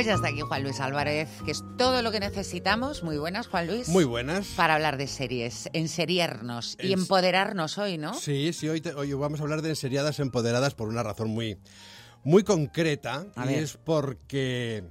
Pues ya está aquí Juan Luis Álvarez, que es todo lo que necesitamos. Muy buenas, Juan Luis. Muy buenas. Para hablar de series, enseriarnos y empoderarnos hoy, ¿no? Sí, sí, hoy, te- hoy vamos a hablar de enseriadas empoderadas por una razón muy, muy concreta. A y ver. es porque,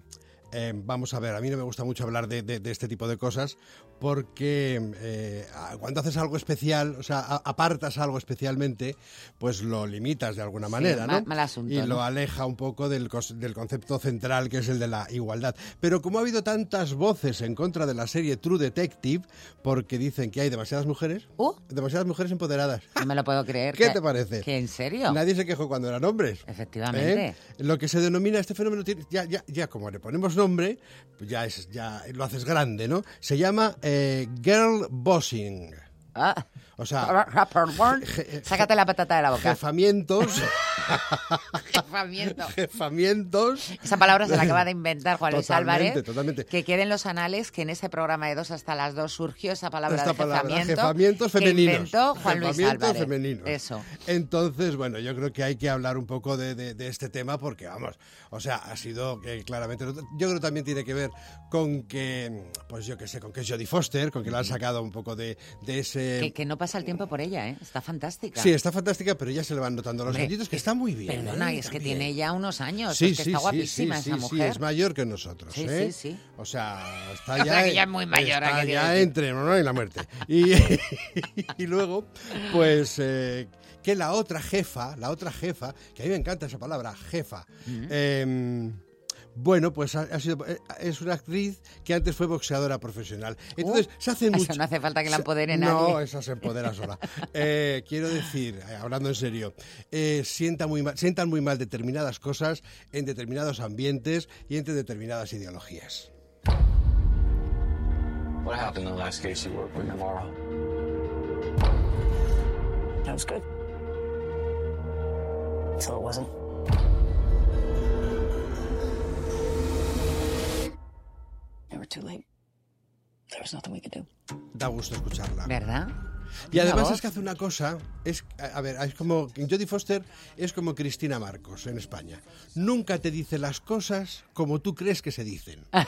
eh, vamos a ver, a mí no me gusta mucho hablar de, de- de este tipo de cosas porque eh, cuando haces algo especial, o sea, a- apartas algo especialmente, pues lo limitas de alguna manera, ma- ¿no? mal asunto, y ¿no? lo aleja un poco del, del concepto central que es el de la igualdad. Pero como ha habido tantas voces en contra de la serie True Detective, porque dicen que hay demasiadas mujeres, Uh. demasiadas mujeres empoderadas. No me lo puedo creer. ¿Qué que- te parece? ¿Que en serio? Nadie se quejó cuando eran hombres. Efectivamente. ¿Eh? Lo que se denomina este fenómeno, tiene- ya, ya, ya como le ponemos nombre, pues ya, es, ya lo haces grande, ¿no? Se llama eh, girl bossing. Ah. O sea, je- Sácate la patata de la boca. jefamientos, Jefamiento. jefamientos. Esa palabra se la acaba de inventar Juan Luis Totalmente, Álvarez. totalmente. Que quede en los anales que en ese programa de dos hasta las dos surgió esa palabra Esta de palabra, jefamiento. jefamientos que femeninos. inventó Juan Luis Álvarez. femeninos. Eso. Entonces, bueno, yo creo que hay que hablar un poco de, de- de este tema porque, vamos, o sea, ha sido eh, claramente. Yo creo que también tiene que ver con que, pues yo qué sé, con que es Jodie Foster, con que la han sacado un poco de, de ese. Que, que no pasa el tiempo por ella, ¿eh? Está fantástica. Sí, está fantástica, pero ya se le van notando los añitos, que está muy bien. Perdona, ¿eh? es que tiene ya unos años. Sí, es que sí, está sí, guapísima sí, esa mujer. sí, es mayor que nosotros, Sí, ¿eh? sí, sí. O sea, está O ya, sea, que ya es muy mayor, está ¿a qué quiere ya decir? entre honor y la muerte. Y, y luego, pues, eh, que la otra jefa, la otra jefa, que a mí me encanta esa palabra, jefa, em, bueno, pues ha, ha sido, eh, es una actriz que antes fue boxeadora profesional. Entonces, Uh, se hace eso mucho... no hace falta que la se- empodere No, nadie. esa se empodera sola. Eh, quiero decir, eh, hablando en serio, eh, sienta muy mal, sientan muy mal determinadas cosas en determinados ambientes y entre determinadas ideologías. What happened in the last case you worked with tomorrow? That was good. Until it wasn't. Too late. There was nothing we could do. Da gusto escucharla. ¿Verdad? Y además es que hace una cosa, es, a a ver, es como, Jodie Foster es como Cristina Marcos en España. Nunca te dice las cosas como tú crees que se dicen.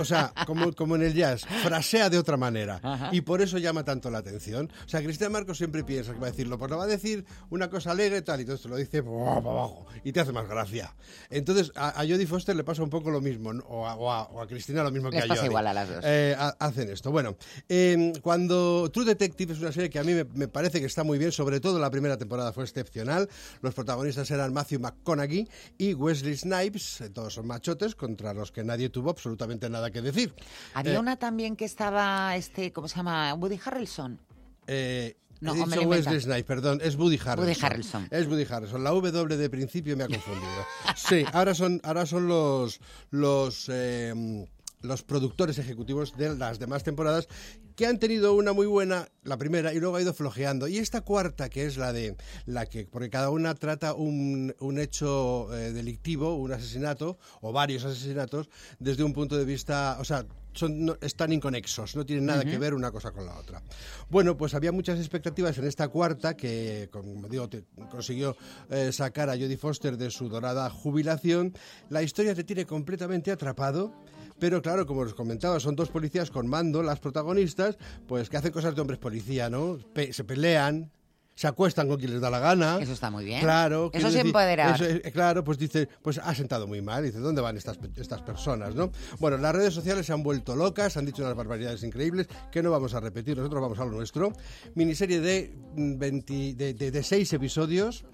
O sea, como, como en el jazz, frasea de otra manera. Y por eso llama tanto la atención. O sea, Cristina Marcos siempre piensa que va a decirlo, pues lo va a decir una cosa alegre y tal, y entonces te lo dice abajo y te hace más gracia. Entonces, a, a Jodie Foster le pasa un poco lo mismo, ¿no? o a, o a- o a Cristina lo mismo Les que a pasa Jodie. igual a las dos. Eh, ha- hacen esto. Bueno, eh, cuando True Detective es una serie que a mí me, me parece que está muy bien, sobre todo la primera temporada fue excepcional. Los protagonistas eran Matthew McConaughey y Wesley Snipes, todos son machotes contra los que nadie tuvo absolutamente nada que decir. Había Eh, una también que estaba, este, ¿cómo se llama? Woody Harrelson. eh, No, he dicho. Wesley Snipes, perdón, es Woody Harrelson. Harrelson. Es Woody Harrelson. La W de principio me ha confundido. Sí, ahora son, ahora son los, los, eh, los productores ejecutivos de las demás temporadas que han tenido una muy buena, la primera, y luego ha ido flojeando. Y esta cuarta, que es la de la que, porque cada una trata un, un hecho eh, delictivo, un asesinato, o varios asesinatos, desde un punto de vista, o sea, son, no- están inconexos, no tienen nada que ver una cosa con la otra. Bueno, pues había muchas expectativas en esta cuarta que, como digo, te- consiguió eh, sacar a Jodie Foster de su dorada jubilación. La historia te tiene completamente atrapado. Pero claro, como os comentaba, son dos policías con mando, las protagonistas, pues que hacen cosas de hombres policía, ¿no? Pe- se pelean, se acuestan con quien les da la gana. Eso está muy bien. Claro. Eso es empoderar. claro, pues dice, pues ha sentado muy mal. Dice, ¿dónde van estas, estas personas, no? Bueno, las redes sociales se han vuelto locas, han dicho unas barbaridades increíbles que no vamos a repetir, nosotros vamos a lo nuestro. Miniserie de, mm, 20 de, de- de seis episodios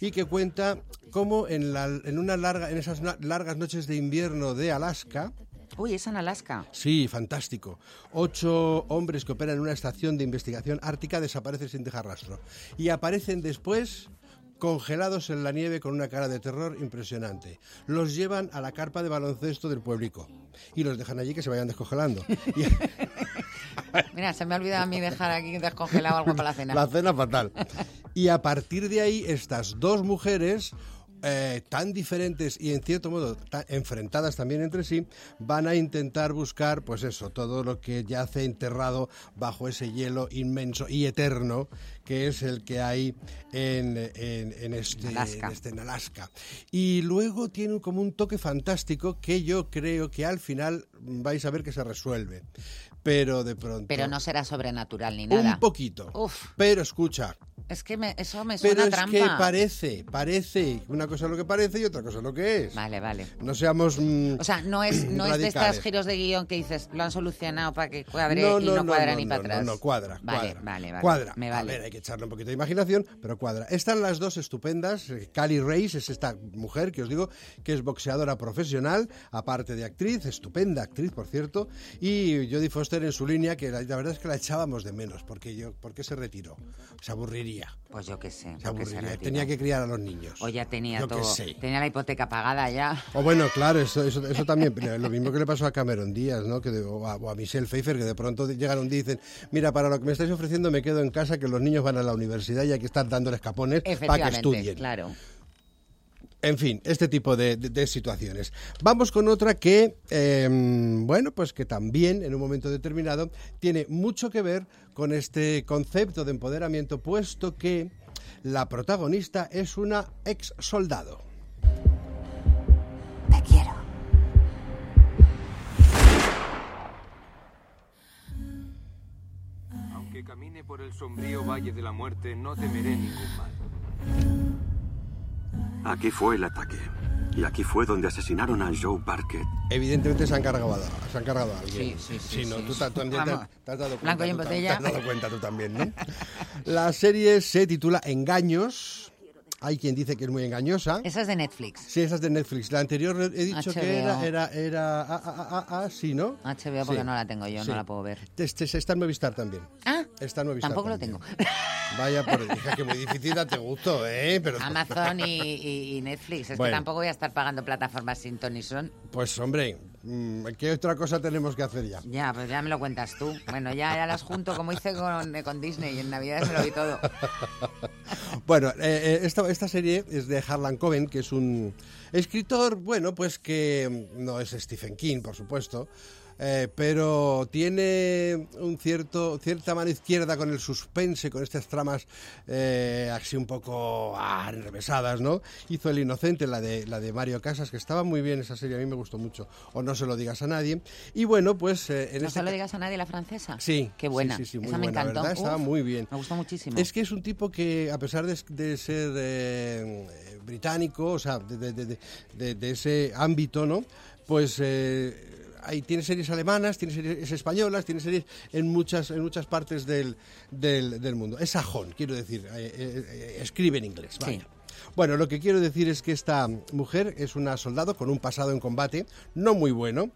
y que cuenta cómo en, la, en una larga, en esas largas noches de invierno de Alaska, Uy, es en Alaska. Sí, fantástico. Ocho hombres que operan en una estación de investigación ártica desaparecen sin dejar rastro. Y aparecen después congelados en la nieve con una cara de terror impresionante. Los llevan a la carpa de baloncesto del pueblico y los dejan allí que se vayan descongelando. Y- Mira, se me ha olvidado a mí dejar aquí descongelado algo para la cena. La cena fatal. Y a partir de ahí, estas dos mujeres eh, tan diferentes y en cierto modo ta- enfrentadas también entre sí, van a intentar buscar, pues eso, todo lo que yace enterrado bajo ese hielo inmenso y eterno que es el que hay en, en- en este, Alaska. en este- en Alaska. Y luego tiene como un toque fantástico que yo creo que al final vais a ver que se resuelve. Pero de pronto... Pero no será sobrenatural ni nada. Un poquito. Uf. Pero escucha, Es que me- eso me pero suena es trampa. que parece, parece, una cosa es lo que parece y otra cosa es lo que es. Vale, vale. No seamos... mm, O sea, no es, no es de estos giros de guion que dices, lo han solucionado para que cuadre no, y no, no, no, cuadra no, ni no, para no, atrás. No, cuadra, Vale, cuadra. vale, vale. Cuadra. Me A vale. ver, hay que echarle un poquito de imaginación, pero cuadra. Están las dos estupendas. Eh, Cali Reis es esta mujer que os digo que es boxeadora profesional, aparte de actriz, estupenda actriz, por cierto, y Jodie Foster en su línea, que la, la verdad es que la echábamos de menos, porque yo, porque se retiró. Se aburriría. Pues yo qué sé. Se aburriría. Tenía que criar a los niños. O ya tenía Yo todo. sé. Tenía la hipoteca pagada ya. O bueno, claro, eso, eso, eso también, lo mismo que le pasó a Cameron Díaz, ¿no? Que de- o, a, o a Michelle Pfeiffer, que de pronto llegan un día y dicen, mira, para lo que me estáis ofreciendo me quedo en casa, que los niños van a la universidad y hay que estar dándoles capones para que estudien. claro. En fin, este tipo de, de- de situaciones. Vamos con otra que, eh, bueno, pues que también en un momento determinado tiene mucho que ver con este concepto de empoderamiento, puesto que la protagonista es una ex soldado. Te quiero. Aunque camine por el sombrío valle de la muerte, no temeré ningún mal. Aquí fue el ataque. Y aquí fue donde asesinaron a Joe Barkett. Evidentemente se han cargado, a- se han cargado a alguien. Sí, sí, sí, ¿no? sí. Tú ta- también te, has dado cuenta. Blanco y en botella. Te has dado cuenta tú también, ¿no? La serie se titula Engaños. Hay quien dice que es muy engañosa. Esa es de Netflix. Sí, esa es de Netflix. La anterior he dicho que era, era, era, ah, ah, ah, ah, sí, ¿no? HBO porque Sí. no la tengo yo, Sí. no la puedo ver. Este, está en Movistar también. Ah, Está en Movistar tampoco lo tengo. Vaya por hija, que muy difícil date gusto, ¿eh? Pero, Amazon y, y- y Netflix. Es Bueno. que tampoco voy a estar pagando plataformas sin ton ni son. Pues hombre, mm, ¿qué otra cosa tenemos que hacer ya? Ya, pues ya me lo cuentas tú. Bueno, ya, ya las junto como hice con, con Disney. En Navidad me lo vi todo. Bueno, eh, eh, esta, esta serie es de Harlan Coben, que es un escritor, bueno, pues que mm, no es Stephen King, por supuesto, eh, pero tiene un cierto cierta mano izquierda con el suspense, con estas tramas eh, así un poco ah, enrevesadas, ¿no? Hizo El Inocente, la de, la de Mario Casas, que estaba muy bien esa serie, a mí me gustó mucho, o no se lo digas a nadie. Y bueno, pues eh, en No este se lo ca- diga a nadie la francesa. Sí, Qué buena. Sí, sí, sí, muy Esa me buena, encantó. ¿verdad? Estaba muy bien. Me gustó muchísimo. Es que es un tipo que, a pesar de, de ser británico, o sea, de- de- de ese ámbito, ¿no? Pues ahí tiene series alemanas, tiene series españolas, tiene series en muchas, en muchas partes del, del, del mundo. Es sajón, quiero decir, eh, eh, escribe en inglés. Vaya. Sí. Bueno, lo que quiero decir es que esta mujer es una soldado con un pasado en combate no muy bueno,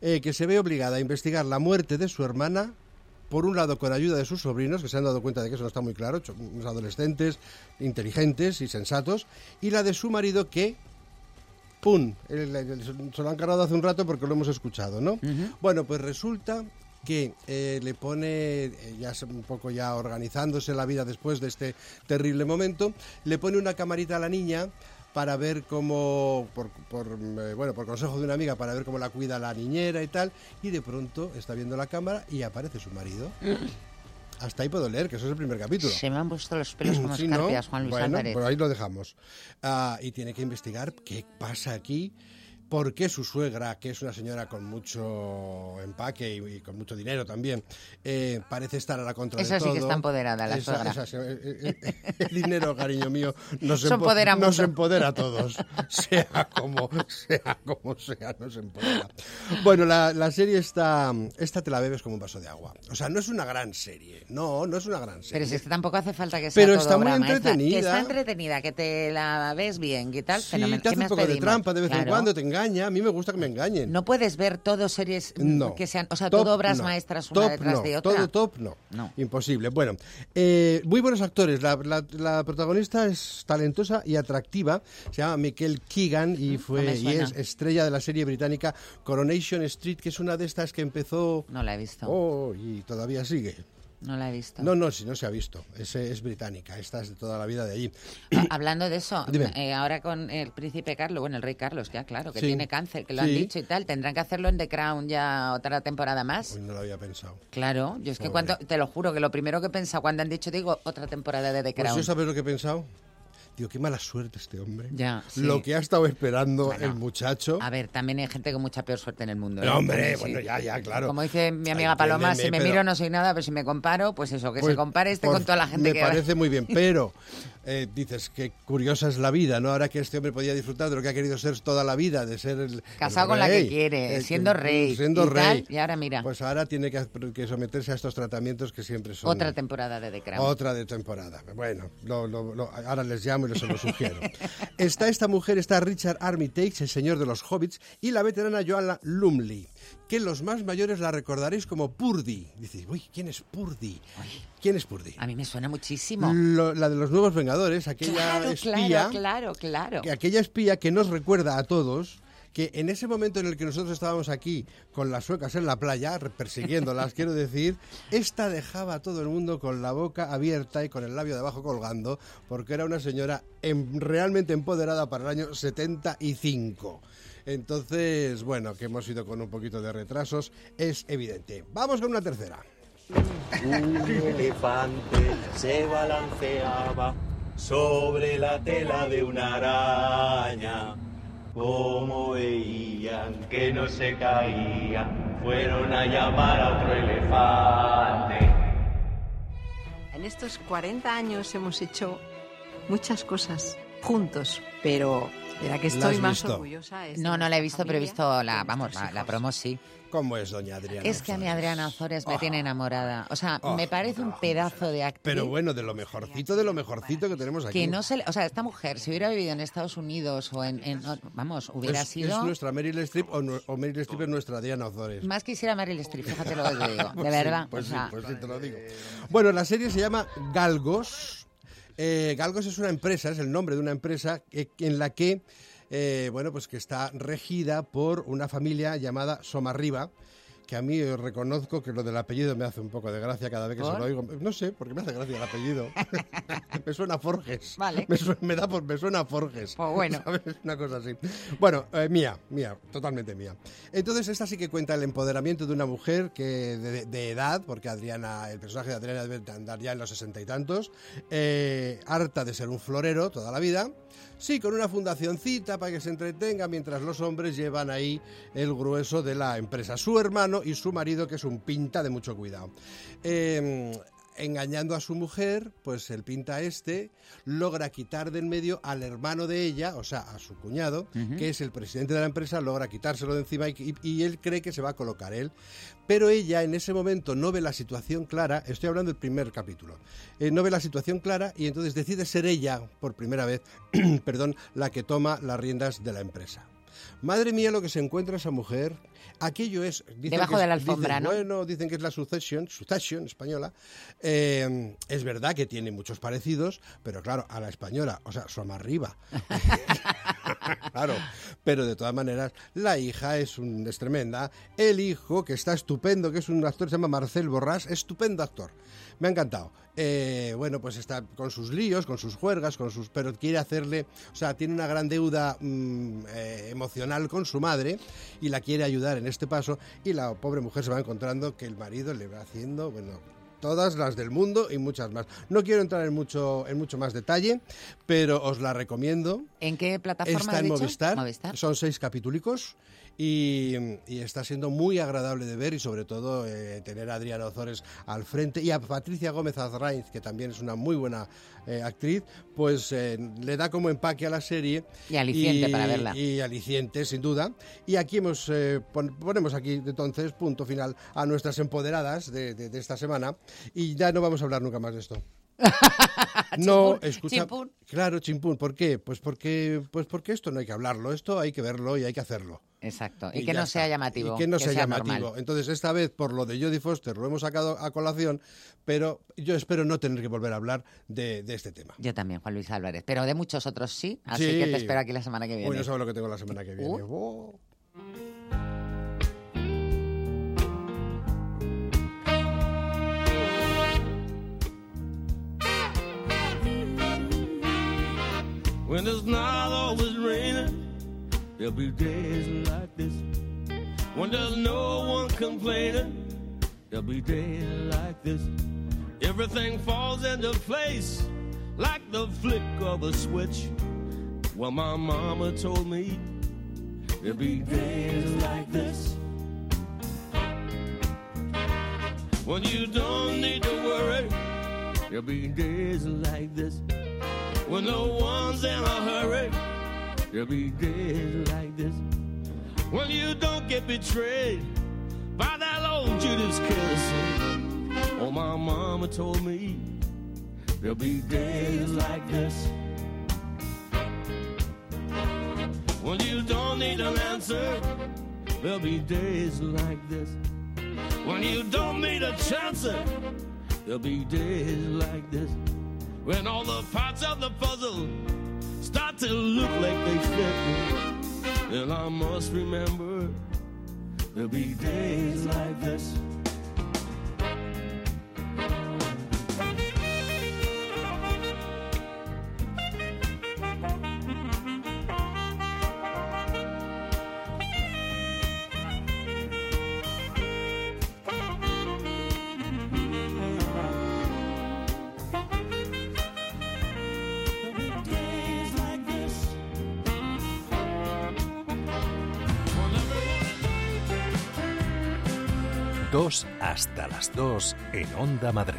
eh, que se ve obligada a investigar la muerte de su hermana, por un lado con ayuda de sus sobrinos, que se han dado cuenta de que eso no está muy claro, unos adolescentes inteligentes y sensatos, y la de su marido que... ¡Pum! Se lo han cargado hace un rato porque lo hemos escuchado, ¿no? Bueno, pues resulta que eh, le pone, eh, ya un poco ya organizándose la vida después de este terrible momento, le pone una camarita a la niña para ver cómo, por, por, eh, bueno, por consejo de una amiga, para ver cómo la cuida la niñera y tal, y de pronto está viendo la cámara y aparece su marido. Hasta ahí puedo leer, que eso es el primer capítulo. Se me han puesto los pelos como Sí, ¿no? escarpias, Juan Luis bueno, Álvarez. pues ahí lo dejamos. Ah, y tiene que investigar qué pasa aquí, por qué su suegra, que es una señora con mucho empaque y, y con mucho dinero también, eh, parece estar a la contra Esa de sí todo. que está empoderada, la Esa- suegra. esa sí, eh, eh, el dinero, cariño mío, nos, empo- empodera nos mucho. empodera a todos, sea como sea, como sea, nos empodera. Bueno, la, la serie está, esta te la bebes como un vaso de agua. O sea, no es una gran serie, no, no es una gran serie. Pero si es que tampoco hace falta que sea Pero todo está muy maestra. Que entretenida. está entretenida, que te la ves bien, ¿qué tal? Sí, Fenomenal. te ¿Qué hace un poco de trampa de vez en cuando, te engaña. A mí me gusta que me engañen. No puedes ver todo series No. que sean, o sea, Top, todo obras no. maestras una Top, detrás no. de otra. Todo top, no. No. Imposible. Bueno, eh, muy buenos actores. La, la- la protagonista es talentosa y atractiva. Se llama Michael Keegan y, fue, y es estrella de la serie británica Coronation Street, que es una de estas que empezó... No la he visto. Oh, y todavía sigue. No la he visto. No, no, si no se ha visto. Es, es británica. Esta es de toda la vida de allí. Ah, Hablando de eso, eh, ahora con el príncipe Carlos, bueno, el rey Carlos, ya claro, que Sí. tiene cáncer, que lo han dicho y tal, tendrán que hacerlo en The Crown ya otra temporada más. Uy, no lo había pensado. Claro, yo es que cuando, te lo juro que lo primero que he pensado cuando han dicho, digo, otra temporada de The Pues Crown. yo sabes lo que he pensado. Digo, qué mala suerte este hombre. Ya, sí. Lo que ha estado esperando Bueno, el muchacho. A ver, también hay gente con mucha peor suerte en el mundo. ¿eh? No, hombre, Sí. bueno, ya, ya, claro. Como dice mi amiga Paloma, si me miro no soy nada, pero si me comparo, pues eso, que Pues, se compare este por- con toda la gente me que... parece muy bien, pero eh, dices que curiosa es la vida, ¿no? Ahora que este hombre podía disfrutar de lo que ha querido ser toda la vida, de ser el Casado el con la que quiere, eh, siendo rey siendo y tal, rey. y ahora mira. Pues ahora tiene que, que someterse a estos tratamientos que siempre son Otra temporada de The Crown. otra de temporada. Bueno, lo- lo- lo- ahora les llamo y se lo sugiero. está esta mujer, está Richard Armitage, el señor de los hobbits, y la veterana Joanna Lumley, que los más mayores la recordaréis como Purdy. Dices, uy, ¿quién es Purdy? ¿Quién es Purdy? A mí me suena muchísimo. Lo- la de los nuevos Vengadores, aquella Claro, espía, claro, claro, claro. que aquella espía que nos recuerda a todos que en ese momento en el que nosotros estábamos aquí con las suecas en la playa, persiguiéndolas, quiero decir, esta dejaba a todo el mundo con la boca abierta y con el labio de abajo colgando, porque era una señora realmente empoderada para el año 75. Entonces, bueno, que hemos ido con un poquito de retrasos, es evidente. Vamos con una tercera. Un elefante se balanceaba sobre la tela de una araña. Como veían que no se caía, fueron a llamar a otro elefante. En estos 40 años hemos hecho muchas cosas juntos, pero de la que ¿La estoy más visto? orgullosa es No, no la he visto, pero he visto la, vamos, la, la promo sí. ¿Cómo es, doña Adriana? Es que a mi? Adriana Azores me Oh. tiene enamorada. O sea, Oh. me parece un pedazo de actriz. Pero bueno, de lo mejorcito, de lo mejorcito que tenemos aquí. que no se, le- o sea, esta mujer, si hubiera vivido en Estados Unidos o en, en- o- vamos, hubiera es, sido es nuestra Meryl Streep o, o Meryl Streep es nuestra Diana Ozores. más quisiera Meryl Streep, fíjate lo que te digo, Pues de sí, verdad. Pues, o sí, pues sí, te lo digo. Bueno, la serie se llama Galgos. Eh, Galgos es una empresa, es el nombre de una empresa en la que, eh, bueno, pues que está regida por una familia llamada Somarriba que a mí reconozco que lo del apellido me hace un poco de gracia cada vez que se lo oigo. No sé, porque me hace gracia el apellido. me suena a Forges. Vale. Me, su- me da por, me suena a Forges. Pues bueno. ¿Sabes? Una cosa así. Bueno, eh, mía, mía, totalmente mía. Entonces, esta sí que cuenta el empoderamiento de una mujer que de, de edad, porque Adriana, el personaje de Adriana debe de andar ya en los sesenta y tantos, eh, harta de ser un florero toda la vida. Sí, con una fundacioncita para que se entretenga mientras los hombres llevan ahí el grueso de la empresa. Su hermano y su marido, que es un pinta de mucho cuidado. Eh, engañando a su mujer, pues el pinta este logra quitar del medio al hermano de ella, o sea, a su cuñado, que es el presidente de la empresa, logra quitárselo de encima y él cree que se va a colocar él. Pero ella en ese momento no ve la situación clara, estoy hablando del primer capítulo, eh, no ve la situación clara y entonces decide ser ella, por primera vez, perdón, la que toma las riendas de la empresa. Madre mía lo que se encuentra esa mujer. Aquello es... dicen Debajo que de la alfombra, dicen, ¿no? Bueno, dicen que es la Succession, Succession española. Eh, es verdad que tiene muchos parecidos, pero claro, a la española, o sea, son arriba. claro, pero de todas maneras, la hija es, un, es tremenda. El hijo, que está estupendo, que es un actor, se llama Marcel Borrás, estupendo actor. Me ha encantado. Eh, bueno, pues está con sus líos, con sus juergas, con sus, pero quiere hacerle, o sea, tiene una gran deuda mm, eh, emocional con su madre y la quiere ayudar en este paso y la pobre mujer se va encontrando que el marido le va haciendo, bueno, todas las del mundo y muchas más. No quiero entrar en mucho, en mucho más detalle, pero os la recomiendo. ¿En qué plataforma Está en? Movistar. Movistar. Son seis capitúlicos. Y, y está siendo muy agradable de ver y sobre todo eh, tener a Adriana Ozores al frente y a Patricia Gómez Azraiz, que también es una muy buena eh, actriz, pues eh, le da como empaque a la serie. Y aliciente y- para verla. Y aliciente, sin duda. Y aquí hemos eh, pon- ponemos aquí entonces punto final a nuestras empoderadas de, de- de esta semana y ya no vamos a hablar nunca más de esto. No, Chimpún, escucha. chimpún. Claro, chimpún. ¿Por qué? Pues porque, pues porque esto no hay que hablarlo, esto hay que verlo y hay que hacerlo. Exacto. Y, que no sea llamativo. Y que no sea, llamativo. Entonces, esta vez, por lo de Jodie Foster, lo hemos sacado a colación, pero yo espero no tener que volver a hablar de, este tema. Yo también, Juan Luis Álvarez, pero de muchos otros sí, así que te espero aquí la semana que viene. Hoy sabes lo que tengo la semana que viene. Uh. Oh. When not always raining there'll be days like this. When there's no one complaining, there'll be days like this. Everything falls into place like the flick of a switch. Well, my mama told me there'll be days like this. When you don't need to worry, there'll be days like this. When no one's in a hurry, there'll be days like this. When you don't get betrayed by that old Judas kiss. Oh, my mama told me there'll be days like this. When you don't need an answer, there'll be days like this. When you don't need a chance, there'll be days like this. When all the parts of the puzzle start to look like they fit, then I must remember there'll be days like this. Dos hasta las dos en Onda Madrid.